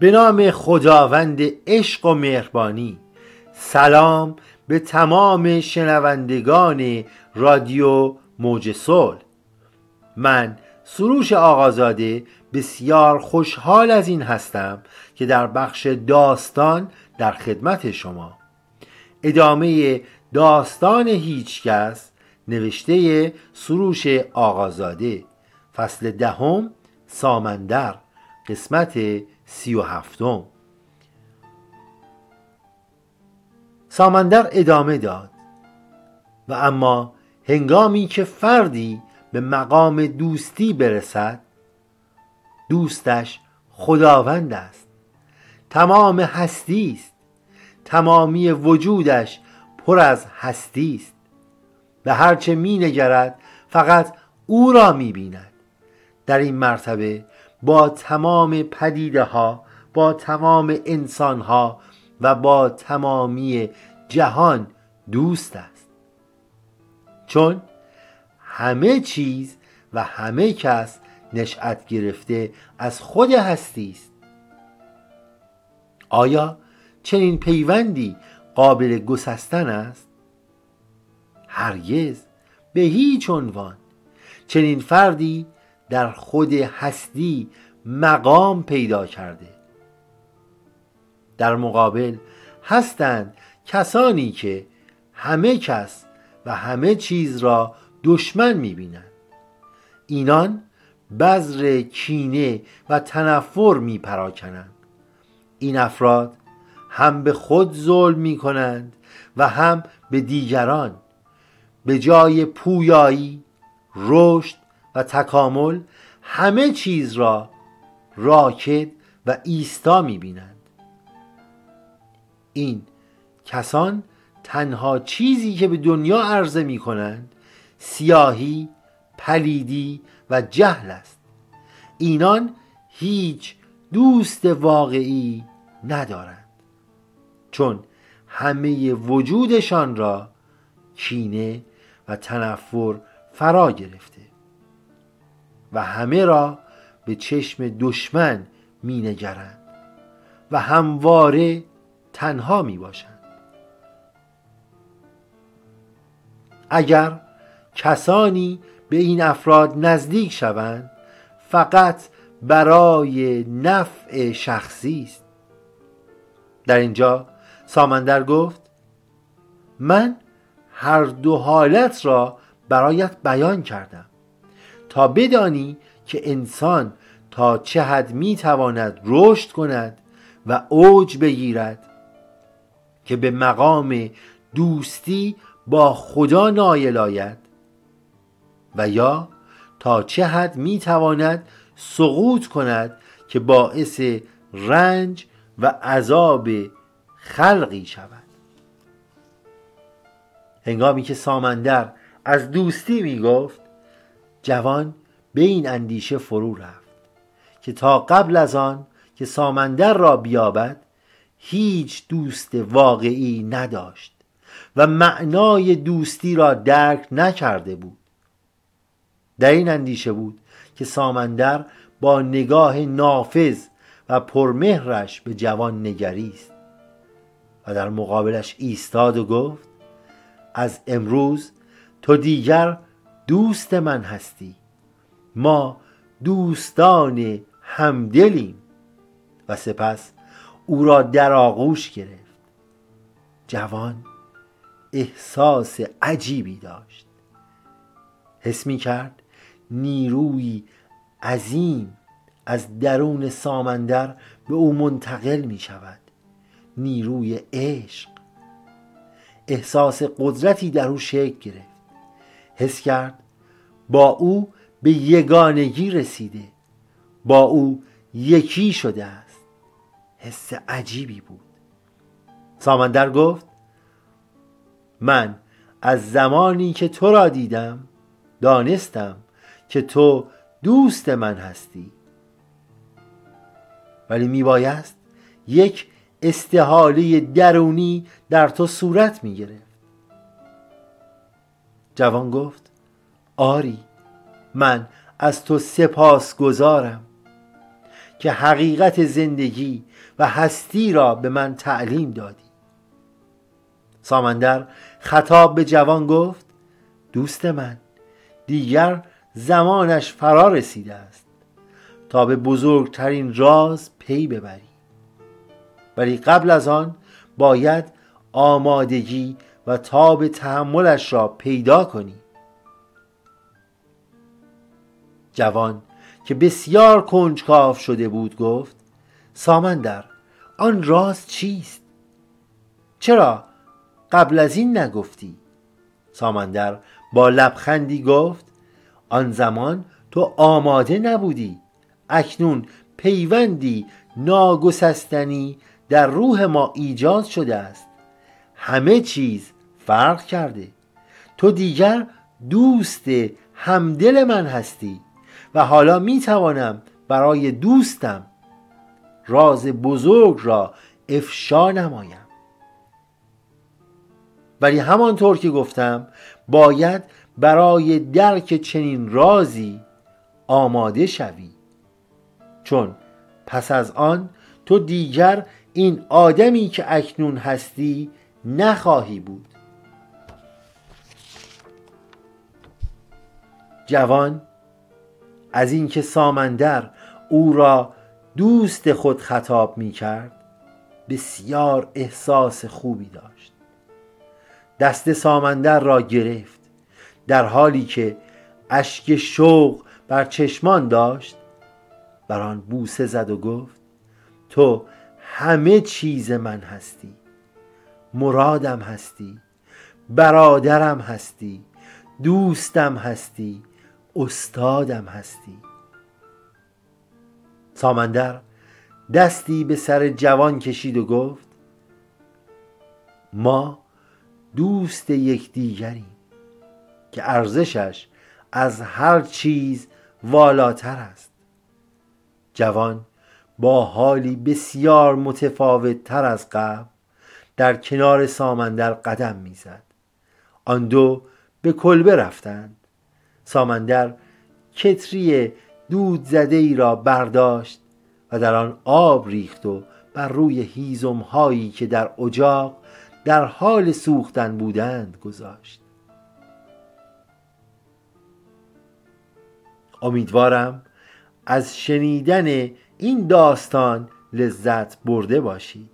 به نام خداوند عشق و مهربانی. سلام به تمام شنوندگان رادیو موج صلح. من سروش آقازاده بسیار خوشحال از این هستم که در بخش داستان در خدمت شما. ادامه داستان هیچکس نوشته سروش آقازاده. فصل دهم سامندر. قسمت سی و هفتم. سامندر ادامه داد. و اما هنگامی که فردی به مقام دوستی برسد دوستش خداوند است. تمام هستی است. تمامی وجودش پر از هستی است. به هرچه می نگرد فقط او را می بیند. در این مرتبه با تمام پدیده ها با تمام انسان ها و با تمامی جهان دوست است. چون همه چیز و همه کس نشأت گرفته از خود هستی است. آیا چنین پیوندی قابل گسستن است؟ هرگز به هیچ عنوان. چنین فردی در خود هستی مقام پیدا کرده. در مقابل هستند کسانی که همه کس و همه چیز را دشمن می‌بینند. اینان بذر کینه و تنفر میپراکنند. این افراد هم به خود ظلم می کنند و هم به دیگران. به جای پویایی رشد تکامل همه چیز را راکد و ایستا می بینند این کسان تنها چیزی که به دنیا عرضه می کنند سیاهی، پلیدی و جهل است. اینان هیچ دوست واقعی ندارند. چون همه وجودشان را کینه و تنفر فرا گرفته. و همه را به چشم دشمن می نگرند و همواره تنها می باشند اگر کسانی به این افراد نزدیک شوند فقط برای نفع شخصی است. در اینجا سامندر گفت من هر دو حالت را برایت بیان کردم. تا بدانی که انسان تا چه حد می تواند رشد کند و اوج بگیرد که به مقام دوستی با خدا نایل آید و یا تا چه حد می تواند سقوط کند که باعث رنج و عذاب خلقی شود. هنگامی که سامندر از دوستی می گفت جوان به این اندیشه فرو رفت که تا قبل از آن که سامندر را بیابد هیچ دوست واقعی نداشت و معنای دوستی را درک نکرده بود. در این اندیشه بود که سامندر با نگاه نافذ و پرمهرش به جوان نگریست و در مقابلش ایستاد و گفت از امروز تو دیگر دوست من هستی. ما دوستان همدلیم. و سپس او را در آغوش گرفت. جوان احساس عجیبی داشت. حس می کرد نیروی عظیم از درون سامندر به او منتقل می شود. نیروی عشق. احساس قدرتی در او شکل گرفت. حس کرد. با او به یگانگی رسیده. با او یکی شده است. حس عجیبی بود. سامندر گفت من از زمانی که تو را دیدم دانستم که تو دوست من هستی. ولی میبایست یک استحاله درونی در تو صورت می گرفت جوان گفت آری من از تو سپاس گذارم که حقیقت زندگی و هستی را به من تعلیم دادی. سامندر خطاب به جوان گفت دوست من دیگر زمانش فرا رسیده است. تا به بزرگترین راز پی ببری. ولی قبل از آن باید آمادگی و تاب تحملش را پیدا کنی. جوان که بسیار کنجکاو شده بود گفت سامندر آن راز چیست؟ چرا قبل از این نگفتی؟ سامندر با لبخندی گفت آن زمان تو آماده نبودی اکنون پیوندی ناگسستنی در روح ما ایجاد شده است. همه چیز فرق کرده. تو دیگر دوست همدل من هستی و حالا می توانم برای دوستم راز بزرگ را افشا نمایم. ولی همانطور که گفتم باید برای درک چنین رازی آماده شوی. چون پس از آن تو دیگر این آدمی که اکنون هستی نخواهی بود. جوان از اینکه سامندر او را دوست خود خطاب می کرد بسیار احساس خوبی داشت. دست سامندر را گرفت در حالی که اشک شوق بر چشمان داشت بر آن بوسه زد و گفت تو همه چیز من هستی مرادم هستی برادرم هستی دوستم هستی استادم هستی. سامندر دستی به سر جوان کشید و گفت ما دوست یکدیگریم که ارزشش از هر چیز والاتر است. جوان با حالی بسیار متفاوت تر از قبل در کنار سامندر قدم می‌زد. آن دو به کلبه رفتند. سامندر کتری دود زده ای را برداشت و در آن آب ریخت و بر روی هیزم هایی که در اجاق در حال سوختن بودند گذاشت. امیدوارم از شنیدن این داستان لذت برده باشید.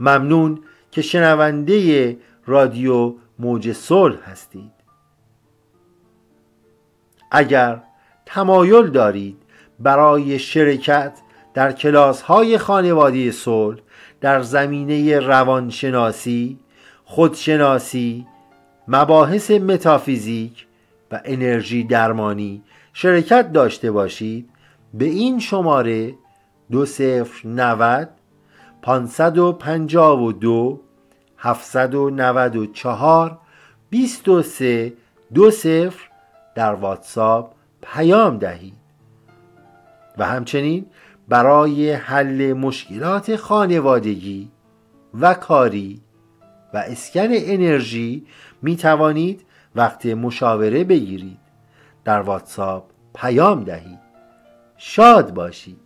ممنون که شنونده رادیو موج صلح هستید. اگر تمایل دارید برای شرکت در کلاس‌های خانوادگی خانواده در زمینه روانشناسی، خودشناسی، مباحث متافیزیک و انرژی درمانی شرکت داشته باشید به این شماره 2090 552 794 23 20 در واتساپ پیام دهید و همچنین برای حل مشکلات خانوادگی و کاری و اسکن انرژی می توانید وقت مشاوره بگیرید. در واتساپ پیام دهید شاد باشید.